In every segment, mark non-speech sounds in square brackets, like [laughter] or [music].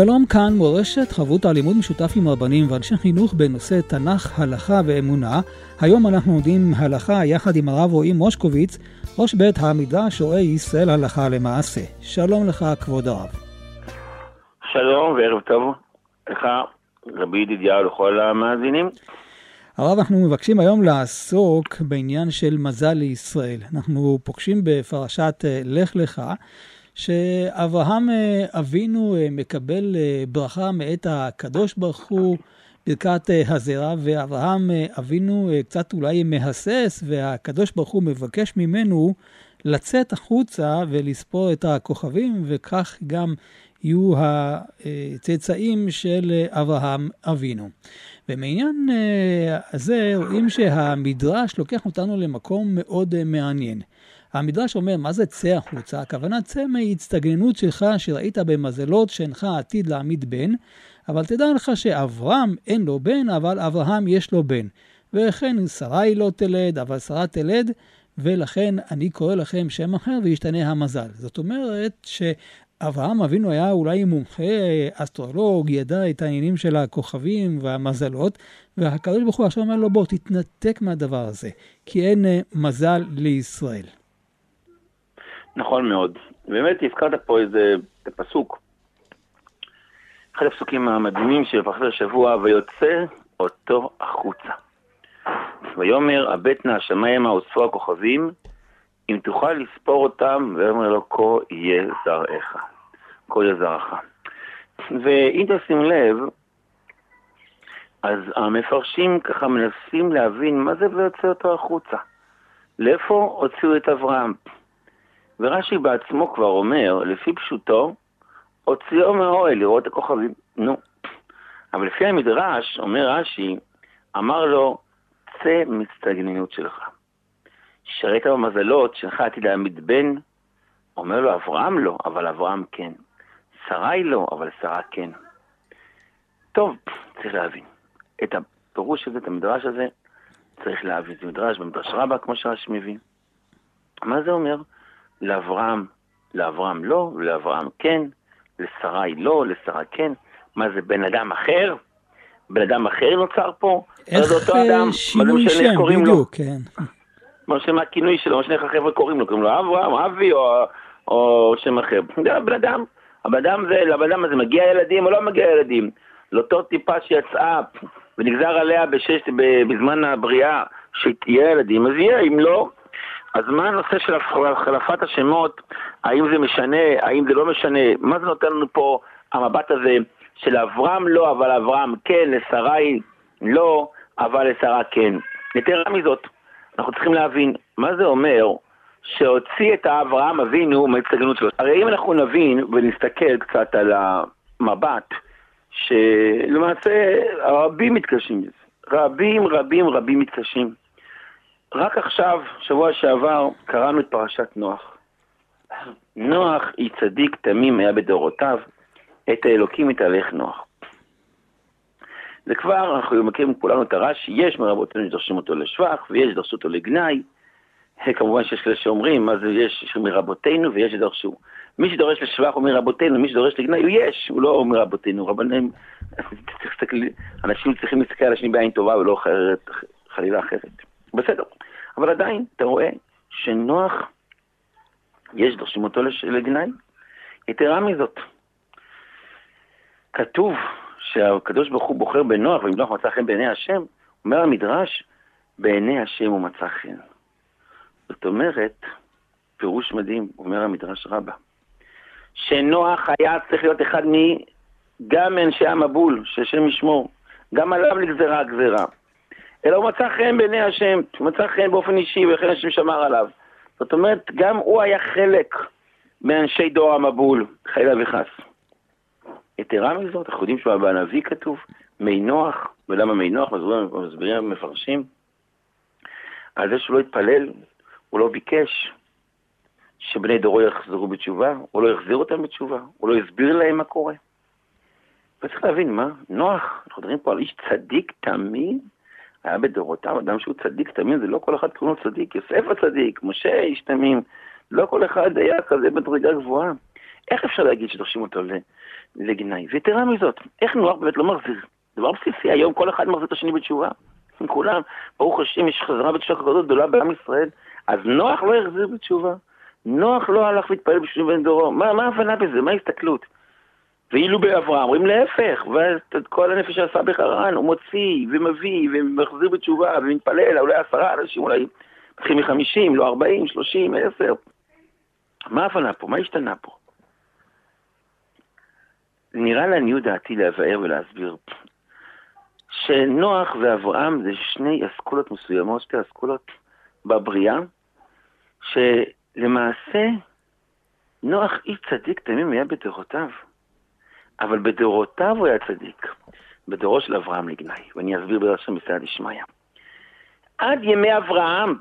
שלום כאן מורשת חבות הלימוד משותף עם רבנים ואנשי חינוך בנושא תנ"ך, הלכה ואמונה. היום אנחנו עומדים הלכה יחד עם הרב רועי מושקוביץ, ראש בית המדרש רואה ישראל הלכה למעשה. שלום לך כבוד הרב. שלום וערב טוב לך רבי ידידיה ולכל המאזינים. הרב, אנחנו מבקשים היום לעסוק בעניין של מזל לישראל. אנחנו פוגשים בפרשת אה, לך לך. שאברהם אה, אבינו אה, מקבל אה, ברכה מאת הקדוש ברוך הוא, ברכת הזרע, ואברהם אבינו קצת אולי מהסס, והקדוש ברוך הוא מבקש ממנו לצאת החוצה ולספור את הכוכבים, וכך גם יהיו הצאצאים של אברהם אבינו. ומעניין הזה רואים שהמדרש לוקח אותנו למקום מאוד מעניין. המדרש אומר, מה זה צא החוצה? הכוונה צא מההצטגננות שלך שראית במזלות שאינך עתיד להעמיד בן, אבל תדע לך שאברהם אין לו בן, אבל אברהם יש לו בן. וכן שרי לא תלד, אבל שרה תלד, ולכן אני קורא לכם שם אחר וישתנה המזל. זאת אומרת שאברהם אבינו היה אולי מומחה אסטרולוג, ידע את העניינים של הכוכבים והמזלות, והקדוש ברוך הוא עכשיו אומר לו בוא תתנתק מהדבר הזה, כי אין מזל לישראל. נכון מאוד. באמת הזכרת פה איזה פסוק. אחד הפסוקים המדהימים של פרשת השבוע, ויוצא אותו החוצה. ויאמר, הבט נא השמיימה וספור הכוכבים, אם תוכל לספור אותם, ויאמר לו, כה יהיה זרעך, כה יהיה זרעך. ואם תשים לב, אז המפרשים ככה מנסים להבין מה זה ויוצא אותו החוצה. לאיפה הוציאו את אברהם? ורש"י בעצמו כבר אומר, לפי פשוטו, הוציאו מהאוהל לראות את הכוכבים. נו. אבל לפי המדרש, אומר רש"י, אמר לו, צא מצטגננות שלך. שראית במזלות שלך עתיד להעמיד בן, אומר לו, אברהם לא, אבל אברהם כן. שרי לא, אבל שרה כן. טוב, צריך להבין. את הפירוש הזה, את המדרש הזה, צריך להבין. זה מדרש במדרש רבה, כמו שרש"י מבין. מה זה אומר? לאברהם, לאברהם לא, לאברהם כן, לשרי לא, לשרה כן. מה זה, בן אדם אחר? בן אדם אחר נוצר פה? איך אה, שינוי שם, בדיוק, כן. [laughs] מה שם הכינוי שלו, מה שני חבר'ה קוראים לו, קוראים לו אברהם, אבי או, או שם אחר. [laughs] זה הבן אדם. הבן אדם זה, לבן אדם הזה מגיע ילדים או לא מגיע ילדים. לאותו טיפה שיצאה ונגזר עליה בשש, בזמן הבריאה שתהיה ילדים, אז יהיה, אם לא, אז מה הנושא של החלפת השמות? האם זה משנה? האם זה לא משנה? מה זה נותן לנו פה המבט הזה של אברהם לא, אבל אברהם כן, לשרי לא, אבל לשרה כן. יתרה מזאת, אנחנו צריכים להבין מה זה אומר שהוציא את אברהם אבינו מההצטגנות שלו. הרי אם אנחנו נבין ונסתכל קצת על המבט, שלמעשה רבים מתקשים בזה. רבים רבים רבים מתקשים. רק עכשיו, שבוע שעבר, קראנו את פרשת נוח. נוח היא צדיק תמים היה בדורותיו, את האלוקים מתהלך נוח. זה כבר, אנחנו מכירים כולנו את הרש"י, יש מרבותינו שדורשים אותו לשבח, ויש שדרשו אותו לגנאי. כמובן שיש כאלה שאומרים, מה זה יש מרבותינו ויש שדרשו. מי שדורש לשבח הוא מרבותינו, מי שדורש לגנאי הוא יש, הוא לא מרבותינו. רבנים, [laughs] אנשים צריכים להסתכל על השני בעין טובה ולא חלילה אחרת. בסדר. אבל עדיין, אתה רואה שנוח, יש דורשים אותו לגנאי. יתרה מזאת, כתוב שהקדוש ברוך הוא בוחר בנוח, ואם נוח מצא חן בעיני השם, אומר המדרש, בעיני השם הוא מצא חן. זאת אומרת, פירוש מדהים, אומר המדרש רבה, שנוח היה צריך להיות אחד מ... גם מאנשי המבול, שהשם ישמור, גם עליו נגזרה הגזרה. אלא הוא מצא חן בעיני השם, מצא חן באופן אישי, ולכן השם שמר עליו. זאת אומרת, גם הוא היה חלק מאנשי דור המבול, חלילה וחס. יתרה מזאת, אנחנו יודעים שבנביא כתוב, מי נוח, ולמה מי נוח? מסבירים, מסבירים המפרשים. על זה שהוא לא התפלל, הוא לא ביקש שבני דורו יחזרו בתשובה, הוא לא החזיר אותם בתשובה, הוא לא הסביר להם מה קורה. וצריך להבין, מה? נוח, אנחנו מדברים פה על איש צדיק תמיד, היה בדורותיו אדם שהוא צדיק תמיד, זה לא כל אחד קוראים לו צדיק, יוסף הצדיק, משה איש תמים, לא כל אחד היה כזה מדרגה גבוהה. איך אפשר להגיד שדורשים אותו לגנאי? ויתרה מזאת, איך נוח באמת לא מחזיר? דבר בסיסי, היום כל אחד מחזיר את השני בתשובה. כולם, ברוך השם, יש חזרה בתשובה כזאת גדולה בעם ישראל. אז נוח לא החזיר בתשובה. נוח לא הלך להתפלל בשביל בן דורו. מה ההבנה בזה? מה ההסתכלות? ואילו באברהם, אומרים להפך, ואז כל הנפש שעשה בחרן, הוא מוציא ומביא ומחזיר בתשובה ומתפלל, אולי עשרה אנשים, אולי מתחיל מחמישים, לא ארבעים, שלושים, עשר. מה ההבנה פה? מה השתנה פה? נראה לעניות דעתי להבהר ולהסביר שנוח ואברהם זה שני אסכולות מסוימות, שתי אסכולות בבריאה, שלמעשה נוח איש צדיק תמים היה בדורותיו, אבל בדורותיו הוא היה צדיק, בדורו של אברהם לגנאי, ואני אסביר בעזרת השם בסייע דשמיא. עד ימי אברהם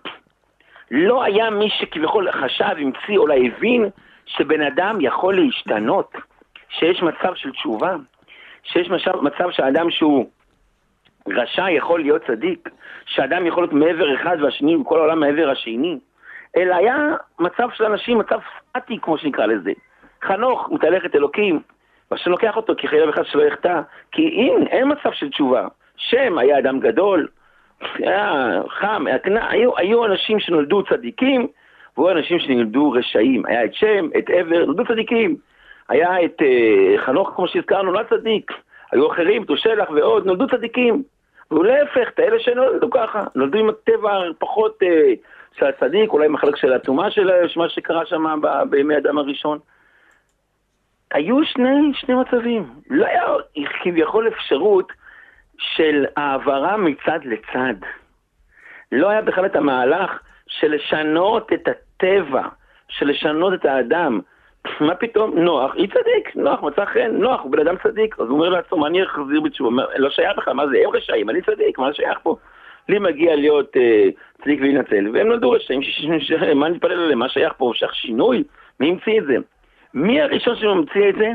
לא היה מי שכביכול חשב, המציא, אולי הבין שבן אדם יכול להשתנות, שיש מצב של תשובה, שיש מצב, מצב שהאדם שהוא רשע יכול להיות צדיק, שאדם יכול להיות מעבר אחד והשני וכל העולם מעבר השני, אלא היה מצב של אנשים, מצב סטטי כמו שנקרא לזה. חנוך מתהלך את אלוקים, והשם לוקח אותו כי חייב אחד שלא יחטא, כי אם אין מצב של תשובה, שם היה אדם גדול, היה חם, היה קנה, היו, היו אנשים שנולדו צדיקים, והיו אנשים שנולדו רשעים. היה את שם, את עבר, נולדו צדיקים. היה את uh, חנוך, כמו שהזכרנו, נולד צדיק. היו אחרים, תושלח ועוד, נולדו צדיקים. ולהפך, את האלה שנולדו ככה, נולדו עם הטבע פחות אה, של הצדיק, אולי עם החלק של הטומאה של מה שקרה שם בימי אדם הראשון. היו שני, שני מצבים. לא היה כביכול אפשרות של העברה מצד לצד. לא היה בכלל את המהלך של לשנות את הטבע, של לשנות את האדם. מה פתאום? נוח, היא צדיק, נוח מצא חן, נוח, הוא בן אדם צדיק. אז הוא אומר לעצמו, מה אני אחזיר בתשובה? לא שייך בכלל, מה זה, הם רשעים, אני צדיק, מה שייך פה? לי מגיע להיות אה, צדיק ולהינצל, והם נולדו רשעים, מה נתפלל עליהם, מה שייך פה? שייך שינוי? מי המציא את זה? מי הראשון שממציא את זה?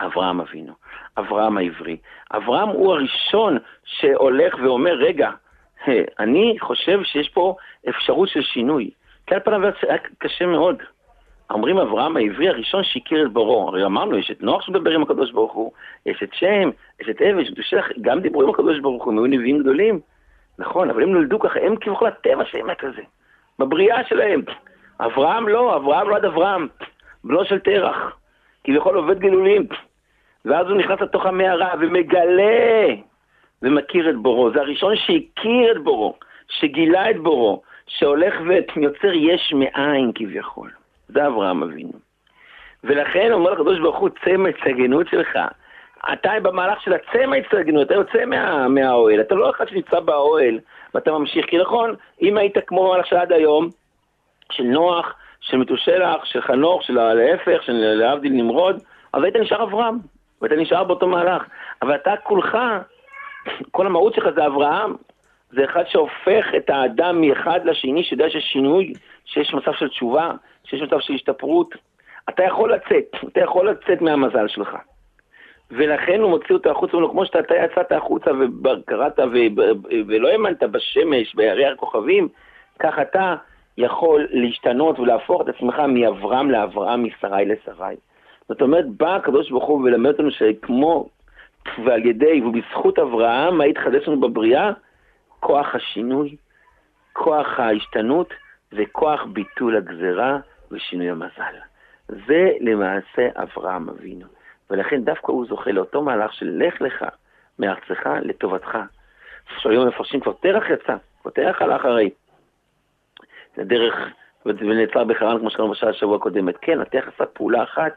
אברהם אבינו, אברהם העברי. אברהם הוא הראשון שהולך ואומר, רגע, אני חושב שיש פה אפשרות של שינוי. כי על פניו היה קשה מאוד. אומרים אברהם העברי הראשון שהכיר את בורו. הרי אמרנו, יש את נוח שמדבר עם הקדוש ברוך הוא, יש את שם, יש את אבן, יש את דושך, גם דיברו עם הקדוש ברוך הוא, הם היו נביאים גדולים. נכון, אבל הם נולדו ככה, הם כביכול הטבע שלהם היה כזה, בבריאה שלהם. אברהם לא, אברהם לא עד אברהם, בנו של תרח, כביכול עובד גלולים. ואז הוא נכנס לתוך המערה ומגלה ומכיר את בורו. זה הראשון שהכיר את בורו, שגילה את בורו, שהולך ויוצר יש מאין כביכול. זה אברהם אבינו. ולכן אומר לקדוש ברוך הוא, צא מההצטגנות שלך. אתה במהלך של הצא מההצטגנות, אתה יוצא מה, מהאוהל, אתה לא אחד שנמצא באוהל ואתה ממשיך. כי נכון, אם היית כמו במהלך של עד היום, של נוח, של מתושלח, של חנוך, של להפך, של להבדיל נמרוד, אז היית נשאר אברהם, ואתה נשאר באותו מהלך. אבל אתה כולך, כל המהות שלך זה אברהם, זה אחד שהופך את האדם מאחד לשני, שיודע שיש שינוי, שיש מצב של תשובה, שיש מצב של השתפרות. אתה יכול לצאת, אתה יכול לצאת מהמזל שלך. ולכן הוא מוציא אותו החוצה, כמו שאתה יצאת החוצה וקראת ולא האמנת בשמש, בירח הכוכבים, כך אתה יכול להשתנות ולהפוך את עצמך מאברהם לאברהם, משרי לשרי. זאת אומרת, בא הקדוש ברוך הוא ולמד אותנו שכמו ועל ידי ובזכות אברהם, מה התחדש לנו בבריאה? כוח השינוי, כוח ההשתנות וכוח ביטול הגזרה ושינוי המזל. זה למעשה אברהם אבינו. ולכן דווקא הוא זוכה לאותו מהלך של לך לך מארצך לטובתך. שהיום מפרשים כבר תרח יצא, כבר תרח הלך הרי. זה דרך, ונעצר בחרן כמו שקראנו בשעה השבוע הקודמת. כן, התרח עשה פעולה אחת,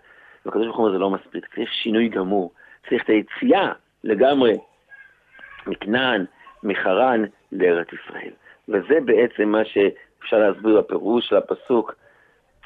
והקדוש ברוך הוא זה לא מספיק, צריך שינוי גמור. צריך את היציאה לגמרי מכנען, מחרן, לארץ ישראל. וזה בעצם מה שאפשר להסביר בפירוש של הפסוק.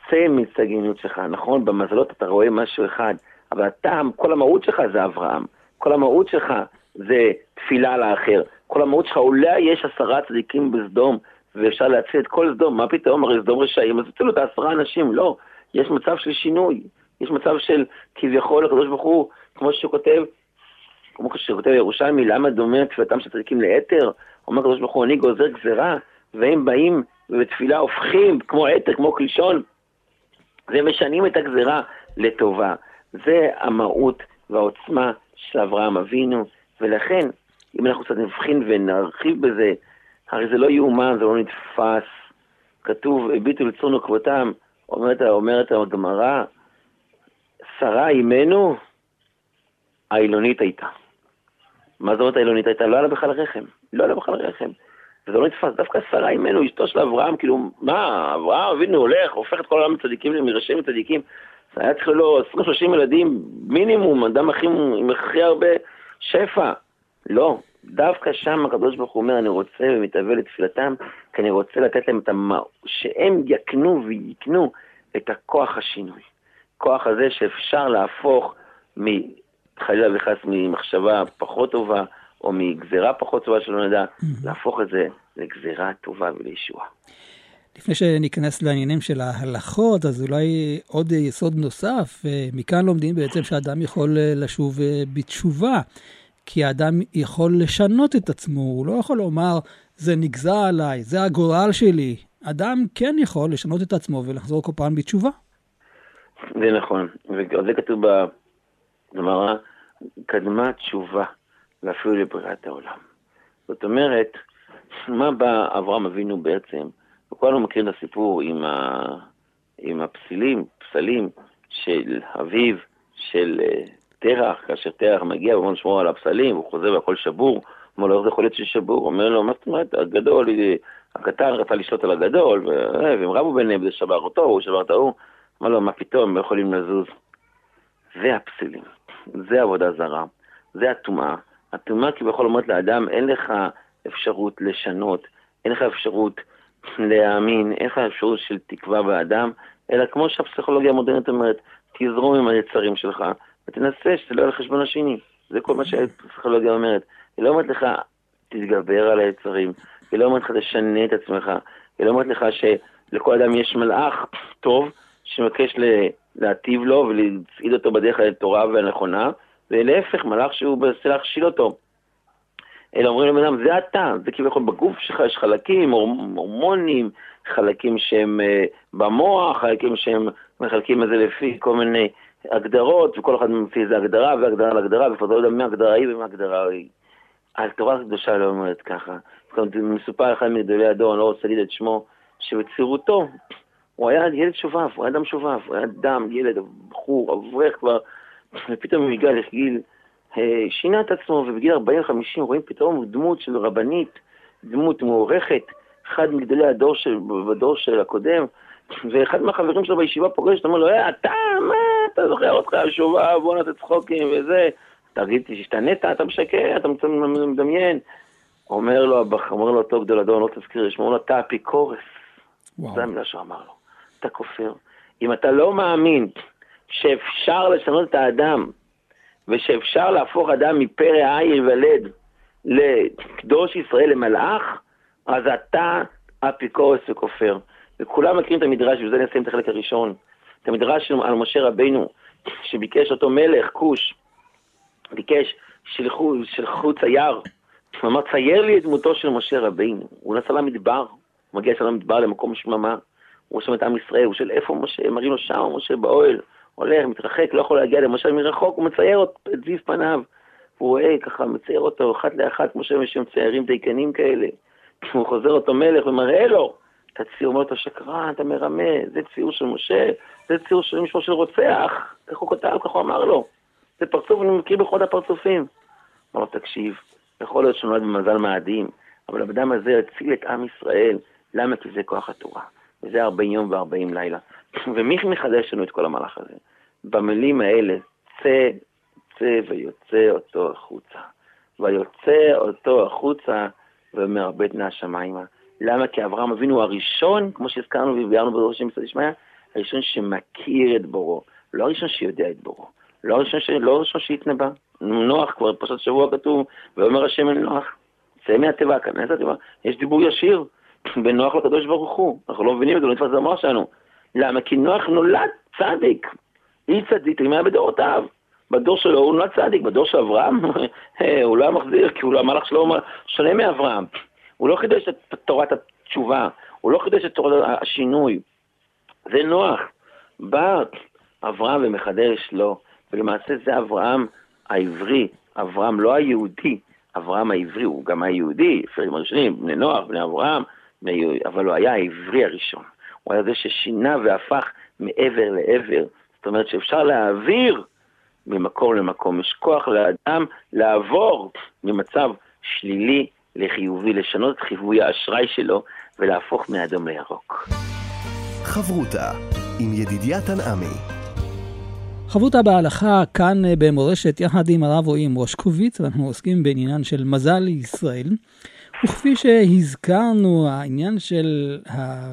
צא מצגנות שלך, נכון? במזלות אתה רואה משהו אחד, אבל אתה, כל המהות שלך זה אברהם. כל המהות שלך זה תפילה לאחר. כל המהות שלך, אולי יש עשרה צדיקים בסדום, ואפשר להציל את כל סדום, מה פתאום, הרי סדום רשעים, אז הצילו את העשרה אנשים, לא. יש מצב של שינוי, יש מצב של כביכול הקדוש ברוך הוא, כמו שכותב, כמו שכותב ירושלמי, למה דומה תפילתם של צדיקים לאתר? אומר הקדוש ברוך הוא, אני גוזר גזירה, והם באים ובתפילה הופכים כמו אתר, כמו קלישון, ומשנים את הגזירה לטובה. זה המהות והעוצמה של אברהם אבינו, ולכן, אם אנחנו קצת נבחין ונרחיב בזה, הרי זה לא יאומן, זה לא נתפס. כתוב, הביטו לצור נקבותם, אומרת, אומרת הגמרא, שרה אימנו, העילונית הייתה. מה זאת אומרת העילונית הייתה? לא היה לה בכלל רחם. לא היה לה בכלל רחם. וזה לא נתפס, דווקא שרה אימנו, אשתו של אברהם, כאילו, מה, אברהם אבינו הולך, הופך את כל העולם לצדיקים, מראשים לצדיקים. היה צריך לו 20-30 ילדים, מינימום, אדם הכי, עם הכי הרבה שפע. לא, דווקא שם הקדוש ברוך הוא אומר, אני רוצה ומתאבל לתפילתם, כי אני רוצה לתת להם את המ... שהם יקנו ויקנו את הכוח השינוי. כוח הזה שאפשר להפוך חלילה וחס ממחשבה פחות טובה, או מגזירה פחות טובה שלא נדע, להפוך את זה לגזירה טובה ולישועה. לפני שניכנס לעניינים של ההלכות, אז אולי עוד יסוד נוסף, מכאן לומדים בעצם שאדם יכול לשוב בתשובה. כי האדם יכול לשנות את עצמו, הוא לא יכול לומר, זה נגזר עליי, זה הגורל שלי. אדם כן יכול לשנות את עצמו ולחזור כל פעם בתשובה. זה נכון, וזה כתוב בגמרא, קדמה תשובה, ואפילו לבריאת העולם. זאת אומרת, מה בא אברהם אבינו בעצם? וכולנו מכירים את הסיפור עם, ה... עם הפסילים, פסלים של אביו, של אה, תרח, כאשר תרח מגיע ואומר לשמור על הפסלים, הוא חוזר והכל שבור, אומר לו, איך זה יכול להיות ששבור? אומר לו, מה זאת אומרת, הגדול, הקטן רצה לשלוט על הגדול, והם רבו ביניהם, זה שבר אותו, הוא שבר את ההוא. אמר לו, מה פתאום, הם לא יכולים לזוז. זה הפסילים, זה עבודה זרה, זה הטומאה. הטומאה כביכול אומרת לאדם, אין לך אפשרות לשנות, אין לך אפשרות להאמין, אין לך אפשרות של תקווה באדם, אלא כמו שהפסיכולוגיה המודרנית אומרת, תזרום עם היצרים שלך, ותנסה שזה לא יהיה על חשבון השני. זה כל מה שהפסיכולוגיה אומרת. היא לא אומרת לך, תתגבר על היצרים, היא לא אומרת לך, תשנה את עצמך, היא לא אומרת לך שלכל אדם יש מלאך טוב, שמבקש להטיב לו ולהצעיד אותו בדרך לתורה והנכונה, ולהפך, מלאך שהוא מנסה להכשיל אותו. אלא אומרים לבן אדם, זה אתה, זה כביכול בגוף שלך יש חלקים, הורמונים, חלקים שהם uh, במוח, חלקים שהם מחלקים את זה לפי כל מיני הגדרות, וכל אחד ממציא איזה הגדרה והגדרה להגדרה, וכבר לא יודע מי הגדרה היא ומי הגדרה היא. התורה הקדושה לא אומרת ככה. מסופר אחד מגדולי הדור, אני לא רוצה להגיד את שמו, שבצעירותו הוא היה ילד שובב, הוא היה אדם שובב, הוא היה אדם, ילד, בחור, אברך כבר, ופתאום הוא הגיע לגיל, אה, שינה את עצמו, ובגיל 40-50 רואים פתאום דמות של רבנית, דמות מוערכת, אחד מגדולי הדור של, בדור של הקודם, ואחד מהחברים שלו בישיבה פוגש, אתה אומר לו, אה, אתה, מה, אתה זוכר אותך, שובה, בוא נעשה צחוקים וזה. תגיד, שהשתנית, אתה משקר, אתה מדמיין. אומר לו, אומר לו אותו גדול אני לא תזכיר, אומר לו, אתה אפיקורס. זו המילה שהוא אמר לו. אתה כופר. אם אתה לא מאמין שאפשר לשנות את האדם, ושאפשר להפוך אדם מפרא עין ייוולד לקדוש ישראל למלאך, אז אתה אפיקורס וכופר. וכולם מכירים את המדרש, ובזה נסיים את החלק הראשון. את המדרש על משה רבינו, שביקש אותו מלך, כוש, ביקש, שלחו, שלחו צייר, הוא אמר, צייר לי את דמותו של משה רבינו. הוא נסע למדבר, הוא מגיע שם למדבר למקום שממה, הוא שם את עם ישראל, הוא שואל איפה משה, מראים לו שם, משה באוהל, הולך, מתרחק, לא יכול להגיע למשה מרחוק, הוא מצייר את זיו פניו. הוא רואה ככה, מצייר אותו אחת לאחת, כמו שהם מציירים דייקנים כאלה. הוא חוזר אותו מלך ומראה לו, אתה ציור, אומר, אתה שקרן, אתה מרמה, זה ציור של משה, זה ציור של מישהו של רוצח, איך הוא כותב, כך הוא אמר לו. זה פרצוף, אני מכיר בכל הפרצופים. אמר לו, תקשיב, יכול להיות שהוא נולד במזל מאדים, אבל הבן הזה הציל את עם ישראל. למה? כי זה כוח התורה. וזה 40 יום ו-40 לילה. [laughs] ומי מחדש לנו את כל המהלך הזה? במילים האלה, צא, צא ויוצא אותו החוצה. ויוצא אותו החוצה ומרבט נא השמיימה. למה? כי אברהם אבינו הוא הראשון, כמו שהזכרנו וביארנו בדור של מצד ישמעיה, הראשון שמכיר את בורו, לא הראשון שיודע את בורו, לא הראשון, ש... לא הראשון שהתנבא, נוח כבר פרשת שבוע כתוב, ואומר השם אל נוח, צא מהתיבה, כנס לתיבה. יש דיבור ישיר [laughs] בין נוח לקדוש ברוך הוא. אנחנו לא מבינים את זה, לא נתפס במוח שלנו. למה? כי נוח נולד צדיק. אי צדיק, אם היה בדורותיו. בדור שלו הוא נולד צדיק, בדור של אברהם [laughs] הוא לא היה מחזיר, כי הוא לא המלאך שלו שונה מאברהם. הוא לא חידש את תורת התשובה, הוא לא חידש את תורת השינוי. זה נוח. בא אברהם ומחדש לו, ולמעשה זה אברהם העברי, אברהם לא היהודי, אברהם העברי, הוא גם היהודי, פרקים הראשונים, בני נוח, בני אברהם, בני... אבל הוא היה העברי הראשון. הוא היה זה ששינה והפך מעבר לעבר. זאת אומרת שאפשר להעביר ממקום למקום. יש כוח לאדם לעבור ממצב שלילי לחיובי, לשנות את חיווי האשראי שלו ולהפוך מאדום לירוק. חברותה עם ידידיה תנעמי. חברותה בהלכה כאן אה, במורשת יחד עם הרב רועי מושקוביץ, אנחנו עוסקים בעניינן של מזל לישראל. וכפי שהזכרנו, העניין של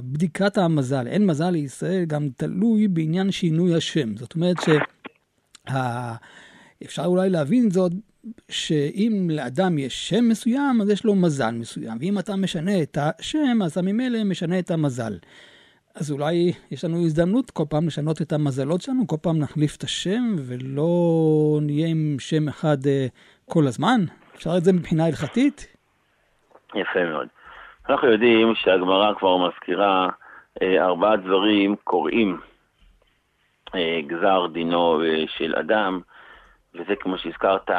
בדיקת המזל, אין מזל לישראל, גם תלוי בעניין שינוי השם. זאת אומרת שאפשר אולי להבין זאת שאם לאדם יש שם מסוים, אז יש לו מזל מסוים, ואם אתה משנה את השם, אז אתה ממילא משנה את המזל. אז אולי יש לנו הזדמנות כל פעם לשנות את המזלות שלנו, כל פעם נחליף את השם ולא נהיה עם שם אחד uh, כל הזמן? אפשר את זה מבחינה הלכתית? יפה מאוד. אנחנו יודעים שהגמרא כבר מזכירה uh, ארבעה דברים קוראים uh, גזר דינו uh, של אדם, וזה כמו שהזכרת,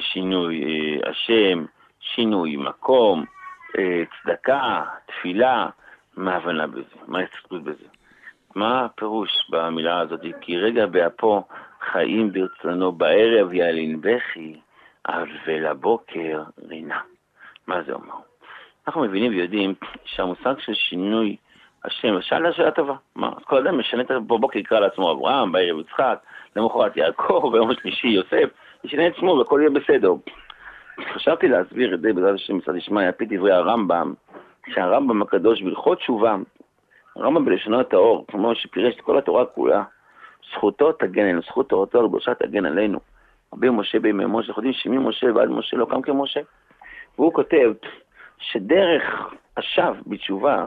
שינוי uh, השם, שינוי מקום, uh, צדקה, תפילה. מה ההבנה בזה? מה ההסתכלות בזה? מה הפירוש במילה הזאת? כי רגע באפו חיים ברצונו, בערב ילין בכי, ולבוקר רינה. מה זה אומר? אנחנו מבינים ויודעים שהמושג של שינוי השם, שאלה שאלה טובה. מה, אז כל אדם משנה את זה, בבוקר יקרא לעצמו אברהם, בערב יצחק, למחרת יעקב, ביום השלישי יוסף, ישנה את שמו והכל יהיה בסדר. חשבתי להסביר את זה בעזרת השם מצד ישמעי, על פי דברי הרמב"ם, שהרמב"ם הקדוש בהלכות תשובה, הרמב"ם בלשונו הטהור, כמו שפירש את כל התורה כולה, זכותו תגן עלינו, זכות תורתו הקדושה תגן עלינו. רבי משה בימי משה, אנחנו יודעים שממשה ועד משה לא קם כמשה. והוא כותב שדרך השווא בתשובה,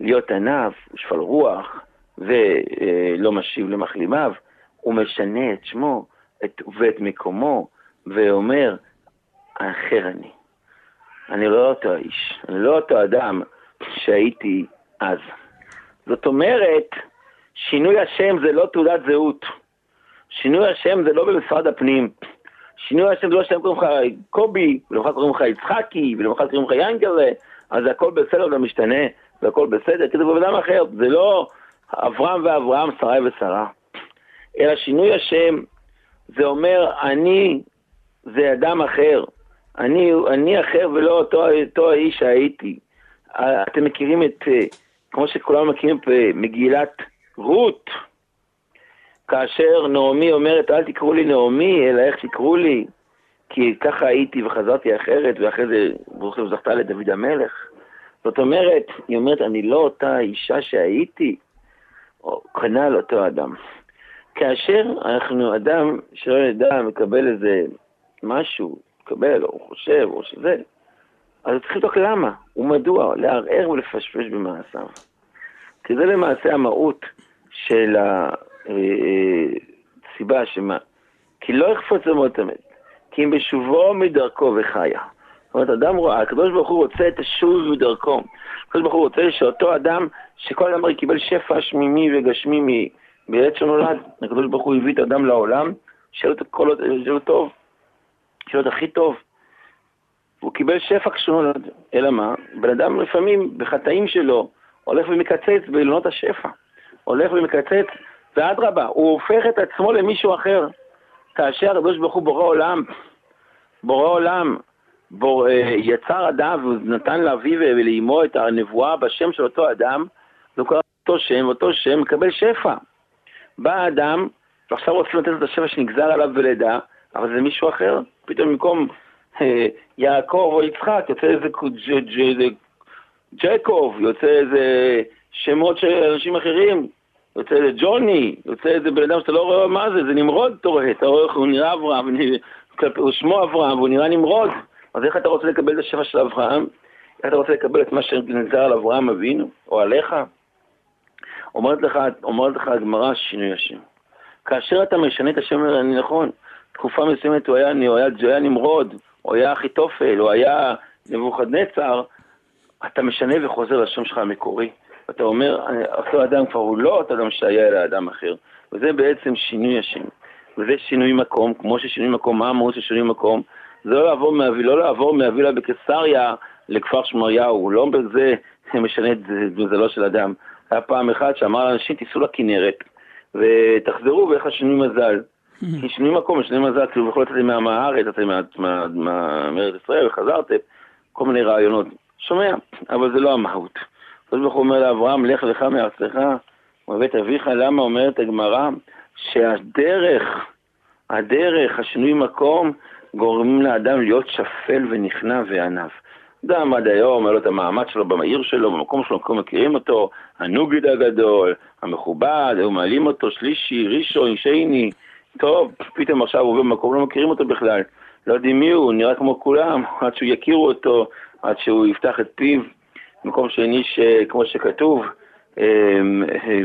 להיות ענב, שפל רוח, ולא משיב למחלימיו, הוא משנה את שמו את, ואת מקומו, ואומר, האחר אני. אני לא אותו האיש, אני לא אותו אדם שהייתי אז. זאת אומרת, שינוי השם זה לא תעודת זהות. שינוי השם זה לא במשרד הפנים. שינוי השם זה לא שאתם קוראים לך קובי, ולמחר קוראים לך יצחקי, ולמחר קוראים לך ינקלה, אז הכל בסדר לא משתנה, והכל בסדר, כי זה בן אדם אחר, זה לא אברהם ואברהם, שרי ושרה. אלא שינוי השם זה אומר, אני זה אדם אחר. אני, אני אחר ולא אותו, אותו האיש שהייתי. אתם מכירים את, אה, כמו שכולם מכירים אה, מגילת רות, כאשר נעמי אומרת, אל תקראו לי נעמי, אלא איך תקראו לי, כי ככה הייתי וחזרתי אחרת, ואחרי זה ברוך הוא זכתה לדוד המלך. זאת אומרת, היא אומרת, אני לא אותה אישה שהייתי, או כנ"ל אותו אדם. כאשר אנחנו, אדם שלא נדע, מקבל איזה משהו, מקבל, או חושב, או שזה, אז צריך לבדוק למה, ומדוע, לערער ולפשפש במעשיו. כי זה למעשה המהות של הסיבה אה, שמה, כי לא יחפוץ למות המת, כי אם בשובו מדרכו וחיה. זאת אומרת, אדם רואה, הקדוש ברוך הוא רוצה את השוב מדרכו. הקדוש ברוך הוא רוצה שאותו אדם, שכל אדם קיבל שפע שמימי וגשמי בעת שנולד, הקדוש ברוך הוא הביא את האדם לעולם, שיהיה לו טוב. להיות הכי טוב. הוא קיבל שפע כשהוא נולד, אלא מה? בן אדם לפעמים בחטאים שלו הולך ומקצץ באילונות השפע. הולך ומקצץ, ואדרבה, הוא הופך את עצמו למישהו אחר. כאשר הקדוש ברוך הוא בורא עולם, בורא עולם, בור, אה, יצר אדם והוא נתן לאביו ולאמו את הנבואה בשם של אותו אדם, והוא קרא אותו שם, אותו שם מקבל שפע. בא האדם, ועכשיו רוצים לתת את השפע שנגזר עליו ולידה, אבל זה מישהו אחר. פתאום במקום אה, יעקב או יצחק יוצא איזה ג'קוב, יוצא איזה שמות של אנשים אחרים, יוצא איזה ג'וני, יוצא איזה בן אדם שאתה לא רואה מה זה, זה נמרוד, אתה רואה, אתה רואה איך הוא נראה אברהם, הוא שמו אברהם, והוא נראה נמרוד. אז איך אתה רוצה לקבל את השפע של אברהם? איך אתה רוצה לקבל את מה שנגזר על אברהם אבינו, או עליך? אומרת לך, אומרת לך הגמרא שינוי השם. כאשר אתה משנה את השם, אני נכון, תקופה מסוימת הוא היה, הוא היה, הוא היה נמרוד, הוא היה אחיתופל, הוא היה נבוכדנצר, אתה משנה וחוזר לשם שלך המקורי. ואתה אומר, אותו אדם כבר הוא לא אותו אדם שהיה אלא אדם אחר. וזה בעצם שינוי השם. וזה שינוי מקום, כמו ששינוי מקום, מה המהות של שינוי מקום? זה לא לעבור לא לעבור מאבילה בקיסריה לכפר שמריהו, לא בזה משנה את מזלו של אדם. היה פעם אחת שאמר לאנשים, תיסעו לכנרת ותחזרו ואיך השינוי מזל. [laughs] כי שינוי מקום, שינוי מזל, כאילו בכל אתם מהארץ, אתם מארץ ישראל וחזרתם, כל מיני רעיונות. שומע, אבל זה לא המהות. הקדוש ברוך הוא אומר לאברהם, לך לך מארצך ובית אביך, למה אומרת הגמרא? שהדרך, הדרך, השינוי מקום, גורמים לאדם להיות שפל ונכנע וענב. אדם עד היום, היה לו את המעמד שלו בעיר שלו, במקום שלו, מקום מכירים אותו, הנוגיד הגדול, המכובד, היו מעלים אותו, שלישי, ראשון, שני, טוב, פתאום עכשיו הוא במקום, לא מכירים אותו בכלל, לא יודעים מי הוא, נראה כמו כולם, [laughs] עד שהוא יכירו אותו, עד שהוא יפתח את פיו, מקום שני, כמו שכתוב,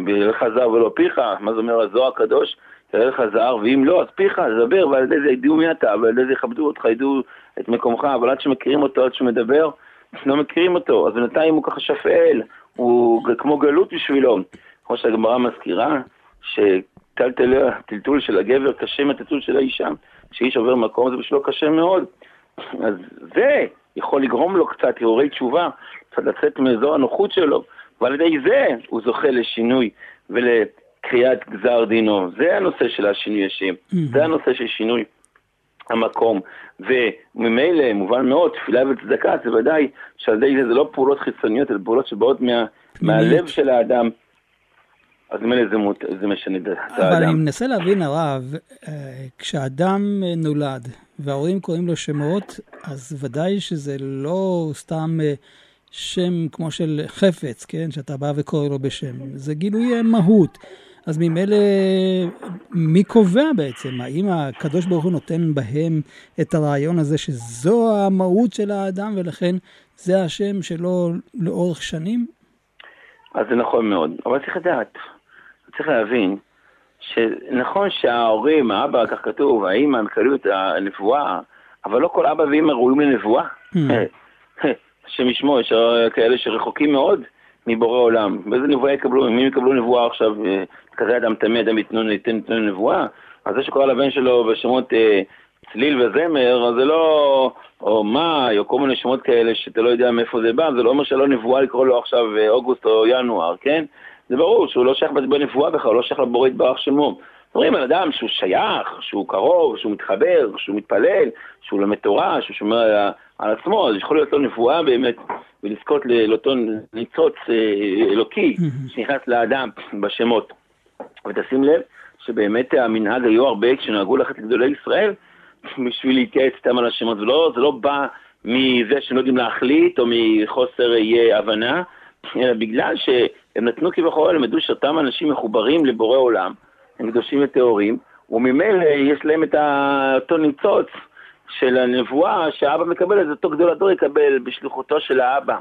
לך זר ולא פיך, מה זה אומר? הזוהר הקדוש? תראה לך זר, ואם לא, אז פיך, דבר, ועל ידי זה ידעו מי אתה, ועל ידי זה יכבדו אותך, ידעו את מקומך, אבל עד שמכירים אותו, עד שמדבר, [laughs] לא מכירים אותו, אז בינתיים הוא ככה שפל, הוא כמו גלות בשבילו. כמו שהגמרא מזכירה, שטלטול של הגבר קשה מהטלטול של האישה. כשאיש עובר מקום זה בשבילו קשה מאוד. [clears throat] אז זה יכול לגרום לו קצת הרהורי תשובה, קצת לצאת מאזור הנוחות שלו, ועל ידי זה הוא זוכה לשינוי ולקריאת גזר דינו. זה הנושא של השינוי השם. זה הנושא של שינוי המקום. וממילא, מובן מאוד, תפילה וצדקה, זה ודאי שעל ידי זה זה לא פעולות חיצוניות, אלא פעולות שבאות מה, מהלב של האדם. אז ממילא זה, מות, זה משנה את האדם. אבל אני מנסה להבין, הרב, אה, כשאדם נולד וההורים קוראים לו שמות, אז ודאי שזה לא סתם אה, שם כמו של חפץ, כן? שאתה בא וקורא לו בשם. זה גילוי מהות. אז ממילא, מי קובע בעצם? האם הקדוש ברוך הוא נותן בהם את הרעיון הזה שזו המהות של האדם ולכן זה השם שלו לאורך שנים? אז זה נכון מאוד, אבל צריך לדעת, צריך להבין שנכון שההורים, האבא, כך כתוב, האמא מקבלים את הנבואה, אבל לא כל אבא ואמא ראויים לנבואה. Hmm. [laughs] השם ישמור, יש כאלה שרחוקים מאוד מבורא עולם. באיזה נבואה יקבלו, מי יקבלו נבואה עכשיו, אה, כזה אדם טמא, אדם ייתנו ייתן נבואה? אז זה שקורא לבן שלו בשמות אה, צליל וזמר, אז זה לא, או מאי, או כל מיני שמות כאלה שאתה לא יודע מאיפה זה בא, זה לא אומר שלא נבואה לקרוא לו עכשיו אה, אוגוסט או ינואר, כן? זה ברור שהוא לא שייך בנבואה בכלל, לא שייך לבורא יתברך שמו. אומרים על אדם שהוא שייך, שהוא קרוב, שהוא מתחבר, שהוא מתפלל, שהוא לומד תורה, שהוא שומר על, על עצמו, אז יכול להיות לו נבואה באמת, ולזכות לאותו ניצוץ אה, אלוקי שנכנס לאדם בשמות. ותשים לב שבאמת המנהג היו הרבה כשנהגו ללכת לגדולי ישראל [laughs] בשביל להתייעץ איתם על השמות, ולא, זה לא בא מזה שהם לא יודעים להחליט או מחוסר אי הבנה, אלא בגלל שהם נתנו כביכול, הם ידעו שאותם אנשים מחוברים לבורא עולם. הם קדושים וטהורים, וממילא יש להם את אותו ניצוץ של הנבואה שהאבא מקבל, אז אותו גדול הדור יקבל בשליחותו של האבא.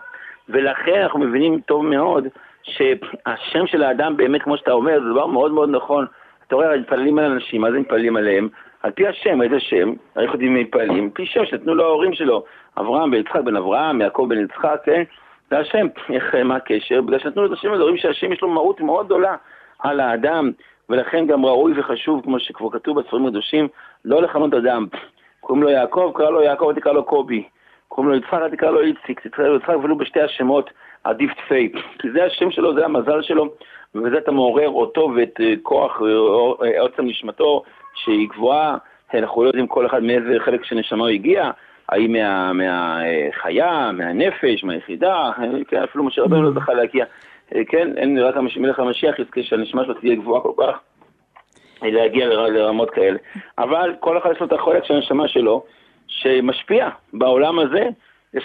ולכן אנחנו מבינים טוב מאוד שהשם של האדם באמת, כמו שאתה אומר, זה דבר מאוד מאוד נכון. אתה רואה, מתפללים על אנשים, מה זה מתפללים עליהם? על פי השם, איזה שם? איך יודעים מי מתפללים? פי שם שנתנו לו ההורים שלו. אברהם בן יצחק בן אברהם, יעקב בן יצחק, כן? זה השם. איך, מה הקשר? בגלל שנתנו לו את השם הזה, רואים שהשם יש לו מהות מאוד גדולה על האדם, ולכן גם ראוי וחשוב, כמו שכבר כתוב בספרים הקדושים, לא לכנות אדם. קוראים לו יעקב, קרא לו יעקב, תקרא לו קובי. קוראים לו יצחק, תקרא לו איציק. תקרא לו יצחק, ולו בשתי השמות עדיף תפי. כי זה השם שלו, זה המזל שלו, ובזה אתה מעורר אותו ואת אה, כוח אה, עוצם נשמתו, שהיא גבוהה. אנחנו לא יודעים כל אחד מאיזה חלק של נשמה הוא הגיע, האם מהחיה, מה, מהנפש, מהיחידה, כן, אפילו משה רבנו לא זכה להגיע. אה, כן, אין רק מלך המשיח יזכה שהנשמה שלו תהיה גבוהה כל כך, אה, להגיע לרמות כאלה. אבל כל אחד יש לו את החולק של הנשמה שלו, שמשפיע בעולם הזה. יש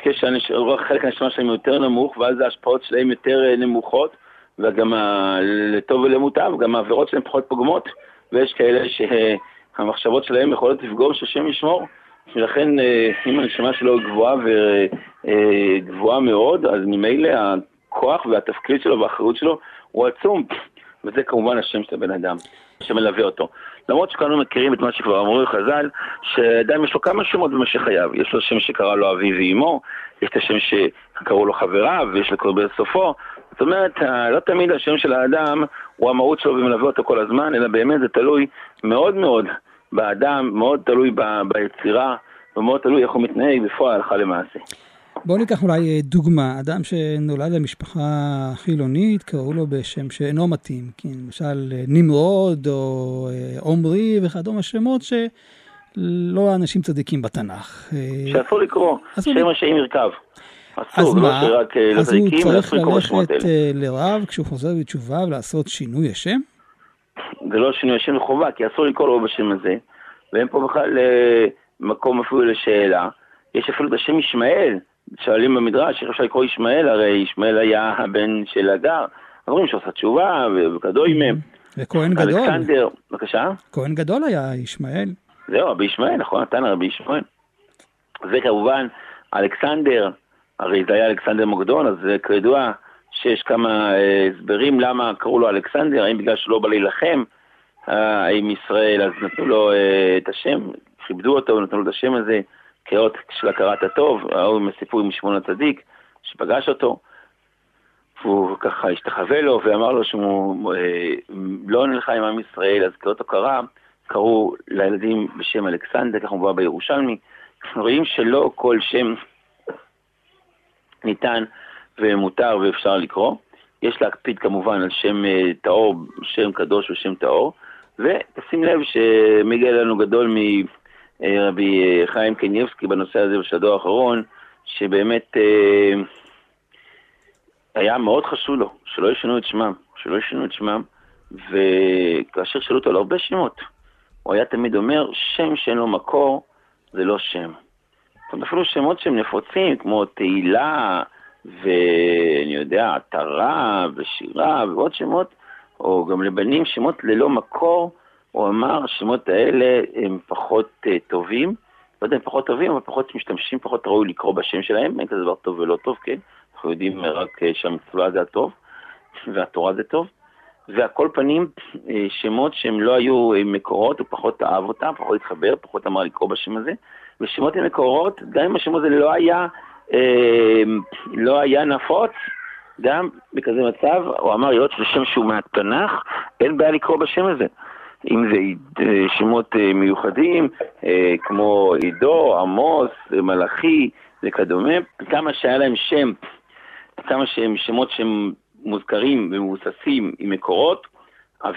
חלק מהנשמה שלהם יותר נמוך, ואז ההשפעות שלהם יותר אה, נמוכות, וגם ה... לטוב ולמוטב, גם העבירות שלהם פחות פוגמות, ויש כאלה שהמחשבות שלהם יכולות לפגום, שהשם ישמור. ולכן אם הנשמה שלו גבוהה וגבוהה מאוד, אז ממילא הכוח והתפקיד שלו והאחריות שלו הוא עצום. וזה כמובן השם של הבן אדם, שמלווה אותו. למרות שכולנו מכירים את מה שכבר אמרו חז"ל, שאדם יש לו כמה שמות במשך חייו. יש לו שם שקרא לו אבי ואימו, יש את השם שקראו לו חבריו, ויש לו קורא בסופו. זאת אומרת, לא תמיד השם של האדם הוא המהות שלו ומלווה אותו כל הזמן, אלא באמת זה תלוי מאוד מאוד באדם, מאוד תלוי ב- ביצירה, ומאוד תלוי איך הוא מתנהג בפועל הלכה למעשה. בואו ניקח אולי אה, דוגמה, אדם שנולד למשפחה חילונית, קראו לו בשם שאינו מתאים, כי למשל אה, נמרוד או אה, עומרי וכדומה שמות שלא אנשים צדיקים בתנ"ך. שאסור לקרוא, שם רשעים ירכב. אז לא אז הוא צריך ללכת לרב כשהוא חוזר בתשובה ולעשות שינוי השם? זה לא שינוי השם לחובה, כי אסור לקרוא לו בשם הזה, ואין פה בכלל מקום אפילו לשאלה. יש אפילו את השם ישמעאל, שואלים במדרש איך אפשר לקרוא ישמעאל, הרי ישמעאל היה הבן של הגר. אומרים שעושה תשובה וגדול מהם. וכהן גדול. אלכסנדר, בבקשה? כהן גדול היה ישמעאל. זהו, רבי ישמעאל, נכון, נתן רבי ישמעאל. וכמובן, אלכסנדר, הרי זה היה אלכסנדר מוקדון, אז כידוע שיש כמה אה, הסברים למה קראו לו אלכסנדר, האם בגלל שלא בא להילחם אה, עם ישראל, אז נתנו לו אה, את השם, כיבדו אותו ונתנו לו את השם הזה. כאות של הכרת הטוב, ההוא עם הסיפור עם שמעון הצדיק, שפגש אותו, והוא ככה השתחווה לו ואמר לו שהוא אה, לא נלחם עם עם ישראל, אז כאות הוקרה קראו לילדים בשם אלכסנדר, ככה מובא בירושלמי. רואים שלא כל שם ניתן ומותר ואפשר לקרוא. יש להקפיד כמובן על שם אה, טהור, שם קדוש ושם טהור, ותשים לב שמגיע לנו גדול מ... אה, רבי חיים קניבסקי בנושא הזה בשדו האחרון, שבאמת אה, היה מאוד חשוב לו שלא ישנו את שמם, שלא ישנו את שמם, וכאשר שאלו אותו על הרבה שמות, הוא היה תמיד אומר, שם שאין לו מקור זה לא שם. זאת אומרת, אפילו שמות שהם נפוצים, כמו תהילה, ואני יודע, עטרה, ושירה, ועוד שמות, או גם לבנים שמות ללא מקור, הוא אמר, השמות האלה הם פחות uh, טובים, לא יודע אם פחות טובים, אבל פחות משתמשים, פחות ראוי לקרוא בשם שלהם, אין כזה דבר טוב ולא טוב, כן? אנחנו יודעים רק uh, שהמצווה זה הטוב, [laughs] והתורה זה טוב. והכל פנים, uh, שמות שהם לא היו מקורות, הוא פחות אהב אותם, פחות התחבר, פחות אמר לקרוא בשם הזה. ושמות עם מקורות, גם אם השם הזה לא היה, uh, לא היה נפוץ, גם בכזה מצב, הוא אמר, היות שזה שם שהוא מהתנ"ך, אין בעיה לקרוא בשם הזה. אם זה אה, שמות אה, מיוחדים, אה, כמו עידו, עמוס, מלאכי וכדומה, כמה שהיה להם שם, כמה שהם שמות שהם מוזכרים ומבוססים עם מקורות,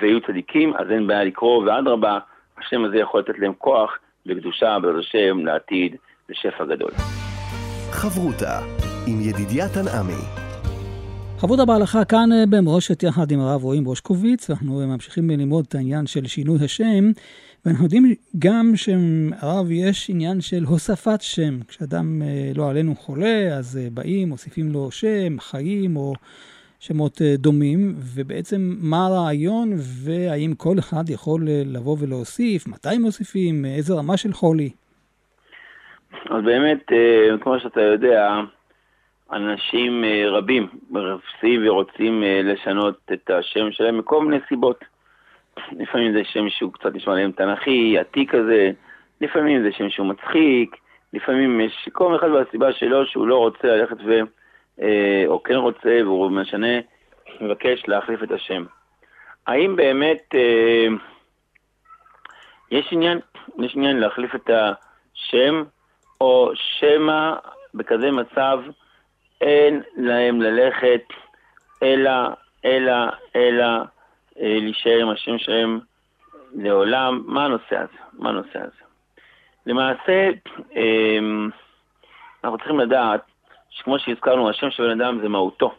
והיו צדיקים, אז אין בעיה לקרוא, ואדרבה, השם הזה יכול לתת להם כוח וקדושה בעזרת השם לעתיד לשפע גדול. חברותה עם ידידיה תנעמי חברות בהלכה כאן אה, במורשת יחד עם הרב רועי ברושקוביץ, ואנחנו ממשיכים ללמוד את העניין של שינוי השם, ואנחנו יודעים גם שהרב יש עניין של הוספת שם. כשאדם אה, לא עלינו חולה, אז אה, באים, מוסיפים לו שם, חיים או שמות דומים, ובעצם מה הרעיון, והאם כל אחד יכול לבוא ולהוסיף, מתי מוסיפים, איזה רמה של חולי. אז באמת, כמו שאתה יודע, אנשים אה, רבים מרפסים ורוצים אה, לשנות את השם שלהם מכל מיני סיבות. לפעמים זה שם שהוא קצת נשמע להם תנכי, עתיק כזה, לפעמים זה שם שהוא מצחיק, לפעמים יש כל אחד והסיבה שלו שהוא לא רוצה ללכת ו... אה, או כן רוצה והוא משנה, מבקש להחליף את השם. האם באמת יש עניין, יש עניין להחליף את השם, או שמא בכזה מצב אין להם ללכת אלא, אלא, אלא אה, להישאר עם השם שלהם לעולם. מה הנושא הזה? מה הנושא הזה? למעשה, אה, אנחנו צריכים לדעת שכמו שהזכרנו, השם של בן אדם זה מהותו.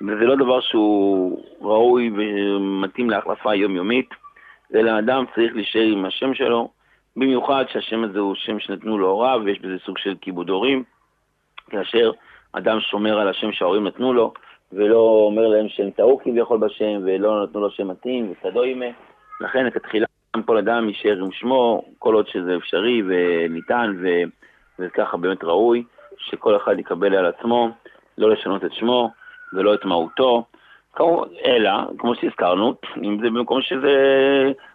וזה לא דבר שהוא ראוי ומתאים להחלפה יומיומית, אלא אדם צריך להישאר עם השם שלו, במיוחד שהשם הזה הוא שם שנתנו לו הוריו ויש בזה סוג של כיבוד הורים, כאשר אדם שומר על השם שההורים נתנו לו, ולא אומר להם שהם טעו כביכול בשם, ולא נתנו לו שם מתאים, וכדומה. לכן לכתחילה כל אדם יישאר עם שמו, כל עוד שזה אפשרי וניתן, ו... וככה באמת ראוי, שכל אחד יקבל על עצמו, לא לשנות את שמו ולא את מהותו, אלא, כמו שהזכרנו, אם זה במקום שזה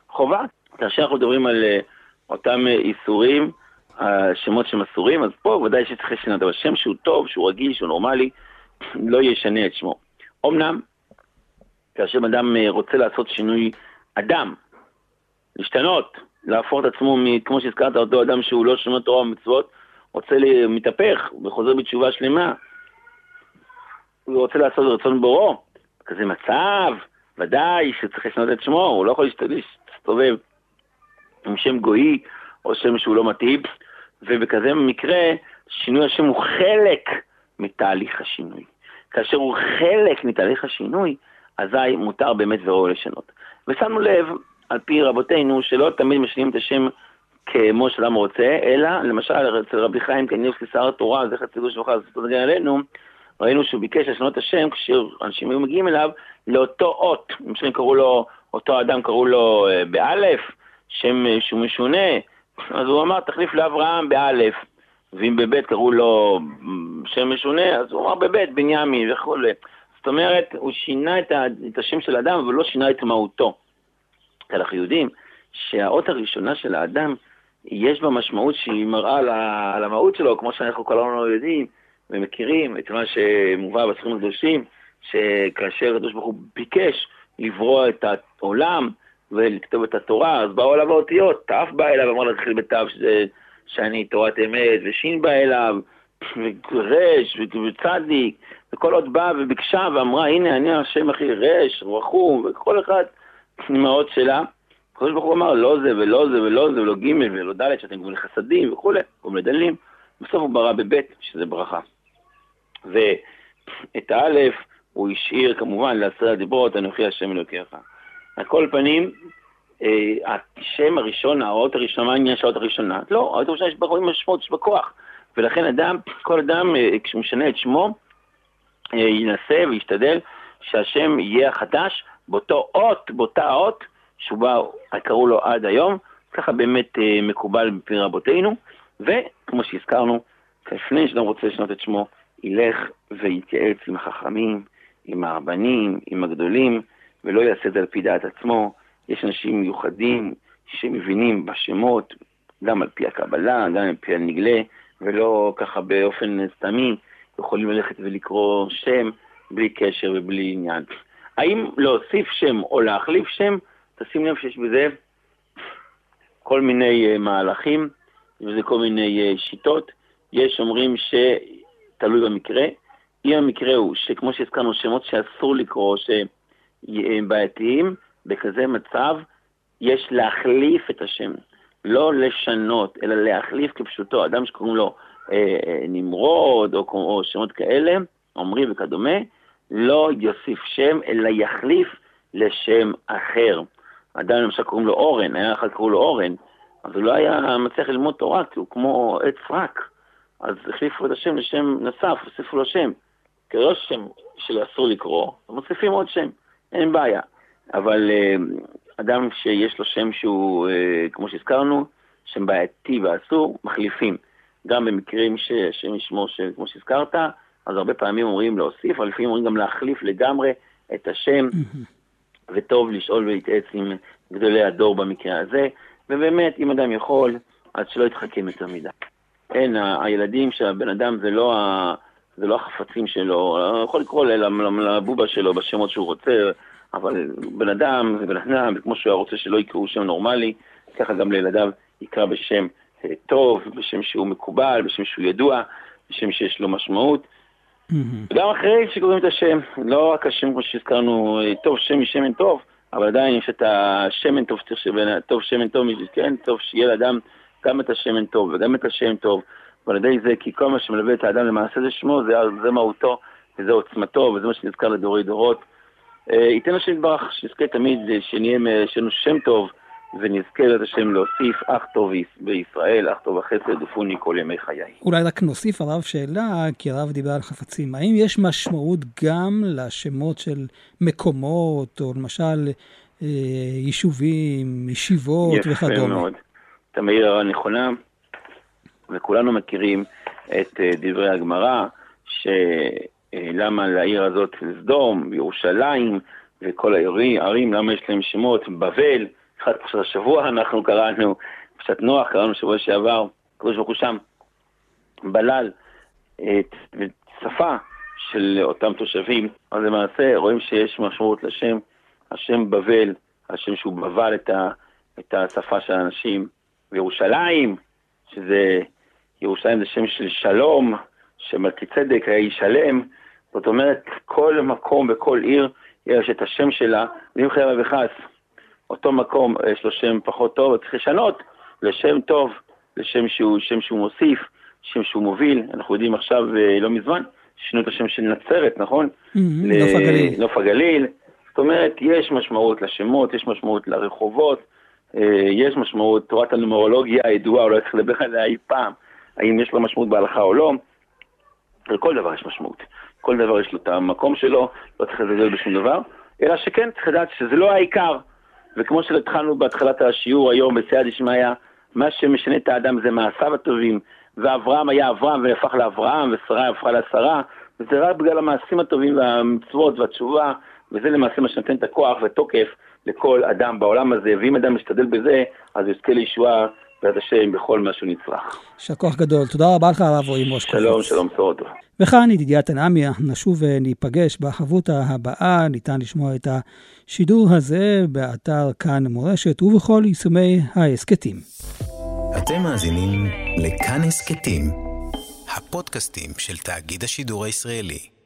חובה. כאשר אנחנו מדברים על אה, אותם איסורים, השמות שהם אסורים, אז פה ודאי שצריך לשנות, אבל שם שהוא טוב, שהוא רגיל, שהוא נורמלי, [clears throat] לא ישנה את שמו. אמנם, כאשר אדם אה, רוצה לעשות שינוי אדם, להשתנות, להפוך את עצמו, כמו שהזכרת, אותו אדם שהוא לא שומע תורה ומצוות, רוצה להתהפך וחוזר בתשובה שלמה, הוא רוצה לעשות רצון בורו, כזה מצב, ודאי שצריך לשנות את שמו, הוא לא יכול להסתובב עם שם גוי או שם שהוא לא מתאים, ובכזה מקרה שינוי השם הוא חלק מתהליך השינוי. כאשר הוא חלק מתהליך השינוי, אזי מותר באמת וראוי לשנות. ושמנו לב, על פי רבותינו, שלא תמיד משנים את השם כמו שאדם רוצה, אלא למשל אצל רבי חיים קניבסקי שר התורה, זכר ציבור שלך, זאת נגן עלינו, ראינו שהוא ביקש לשנות את השם כשאנשים היו מגיעים אליו לאותו אות, למשל קראו לו, אותו אדם קראו לו אה, באלף, שם אה, שהוא משונה, אז הוא אמר תחליף לאברהם באלף, ואם בבית קראו לו שם משונה, אז הוא אמר בבית בנימין וכולי. זאת אומרת, הוא שינה את, ה, את השם של האדם, אבל לא שינה את מהותו. אנחנו יודעים שהאות הראשונה של האדם, יש בה משמעות שהיא מראה על המהות שלו, כמו שאנחנו כולנו יודעים ומכירים את מה שמובא בספרים הקדושים, שכאשר הקדוש ברוך הוא ביקש לברוא את העולם ולכתוב את התורה, אז באו אליו האותיות, ת' בא אליו, אמר להתחיל בת', שאני תורת אמת, ושין בא אליו, [sniffs] ורש, וצדיק, וכל עוד באה וביקשה ואמרה, הנה אני השם הכי רש, רחום, וכל אחד עם האות שלה. הקדוש ברוך הוא אמר, לא זה ולא זה ולא זה ולא ג' ולא ד', שאתם גמולי חסדים וכולי, גמולי דלים. בסוף הוא ברא בבית, שזה ברכה. ואת האלף הוא השאיר כמובן לעשרה דיברות, אנוכי השם אלוקיך. על כל פנים, אה, השם הראשון, האות הראשונה, מה העניין של האות הראשונה? לא, האות הראשונה יש בה משמעות, יש בה כוח. ולכן אדם, כל אדם, אה, כשהוא משנה את שמו, אה, ינסה וישתדל שהשם יהיה החדש באותו אות, באותה אות, שבה קראו לו עד היום, ככה באמת מקובל בפי רבותינו, וכמו שהזכרנו, לפני שאדם רוצה לשנות את שמו, ילך ויתייעץ עם החכמים, עם הרבנים, עם הגדולים, ולא יעשה את זה על פי דעת עצמו. יש אנשים מיוחדים שמבינים בשמות, גם על פי הקבלה, גם על פי הנגלה, ולא ככה באופן סתמי, יכולים ללכת ולקרוא שם בלי קשר ובלי עניין. האם להוסיף שם או להחליף שם, תשים לב שיש בזה כל מיני uh, מהלכים, וזה כל מיני uh, שיטות. יש אומרים שתלוי במקרה. אם המקרה הוא שכמו שהזכרנו, שמות שאסור לקרוא, שהם בעייתיים, בכזה מצב יש להחליף את השם, לא לשנות, אלא להחליף כפשוטו. אדם שקוראים לו אה, אה, נמרוד או, או שמות כאלה, עמרי וכדומה, לא יוסיף שם, אלא יחליף לשם אחר. אדם למשל קוראים לו אורן, היה אחד קראו לו אורן, אז הוא לא היה מצליח ללמוד תורה, כי הוא כמו עץ רק. אז החליפו את השם לשם נוסף, הוסיפו לו שם. כי לא שם שאסור לקרוא, מוסיפים עוד שם, אין בעיה. אבל אה, אדם שיש לו שם שהוא, אה, כמו שהזכרנו, שם בעייתי ואסור, מחליפים. גם במקרים שהשם ישמור, כמו שהזכרת, אז הרבה פעמים אומרים להוסיף, אבל לפעמים אומרים גם להחליף לגמרי את השם, וטוב לשאול ולהתייעץ עם גדולי הדור במקרה הזה, ובאמת, אם אדם יכול, אז שלא יתחכם יותר מדי. אין, הילדים של הבן אדם זה לא, ה, זה לא החפצים שלו, יכול לקרוא לבובה שלו בשמות שהוא רוצה, אבל בן אדם זה בן אדם, וכמו שהוא היה רוצה שלא יקראו שם נורמלי, ככה גם לילדיו יקרא בשם אה, טוב, בשם שהוא מקובל, בשם שהוא ידוע, בשם שיש לו משמעות. גם אחרי שקוראים את השם, לא רק השם כמו שהזכרנו, אה, טוב שם משמן טוב, אבל עדיין יש את השמן טוב, טוב שמן טוב, כן, טוב שיהיה לאדם גם את השמן טוב וגם את השם טוב, ועל ידי זה, כי כל מה שמלווה את האדם למעשה זה שמו, זה, זה מהותו, וזה עוצמתו, וזה מה שנזכר לדורי דורות. אה, ייתן השם יתברך, שנזכה תמיד, שנהיה, שיהיה לנו שם טוב, ונזכה לת השם להוסיף אך טוב בישראל, אך טוב החסד ופוני כל ימי חיי. אולי רק נוסיף הרב שאלה, כי הרב דיבר על חפצים. האם יש משמעות גם לשמות של מקומות, או למשל אה, יישובים, ישיבות וכדומה? יפה מאוד. אתה מעיר הערה נכונה, וכולנו מכירים את אה, דברי הגמרא, שלמה לעיר הזאת סדום, ירושלים, וכל הערים, למה יש להם שמות, בבל, אחד פרשת השבוע אנחנו קראנו, פרשת נוח קראנו בשבוע שעבר, הקדוש ברוך הוא שם בלל את שפה של אותם תושבים, אז למעשה רואים שיש משמעות לשם, השם בבל, השם שהוא בבל את, ה, את השפה של האנשים, וירושלים, שזה, ירושלים זה שם של שלום, שמלכי צדק היה איש שלם, זאת אומרת, כל מקום וכל עיר יש את השם שלה, ואם חייב וחס, אותו מקום יש לו שם פחות טוב, צריך לשנות לשם טוב, לשם שהוא, שם שהוא מוסיף, שם שהוא מוביל. אנחנו יודעים עכשיו, לא מזמן, שינו את השם של נצרת, נכון? נוף הגליל. נוף הגליל. זאת אומרת, יש משמעות לשמות, יש משמעות לרחובות, יש משמעות, תורת הנומרולוגיה הידועה, אולי צריך לדבר עליה אי פעם, האם יש לה משמעות בהלכה או לא. לכל דבר יש משמעות. כל דבר יש לו את המקום שלו, לא צריך לזלזל בשום דבר, אלא שכן צריך לדעת שזה לא העיקר. וכמו שהתחלנו בהתחלת השיעור היום בסייע דשמיא, מה שמשנה את האדם זה מעשיו הטובים, ואברהם היה אברהם והפך לאברהם, ושרה הפכה לשרה, וזה רק בגלל המעשים הטובים והמצוות והתשובה, וזה למעשה מה שנותן את הכוח ותוקף לכל אדם בעולם הזה, ואם אדם משתדל בזה, אז יזכה לישועה בעזרת השם בכל מה שהוא נצרך. יישר כוח גדול. תודה רבה לך הרב רועי מושקוביץ. שלום, שלום, בשורות טוב. וכאן ידידיה תנעמיה, נשוב וניפגש בחברותה הבאה, ניתן לשמוע את השידור הזה באתר כאן מורשת ובכל יישומי ההסכתים. אתם מאזינים לכאן הסכתים, הפודקאסטים של תאגיד השידור הישראלי.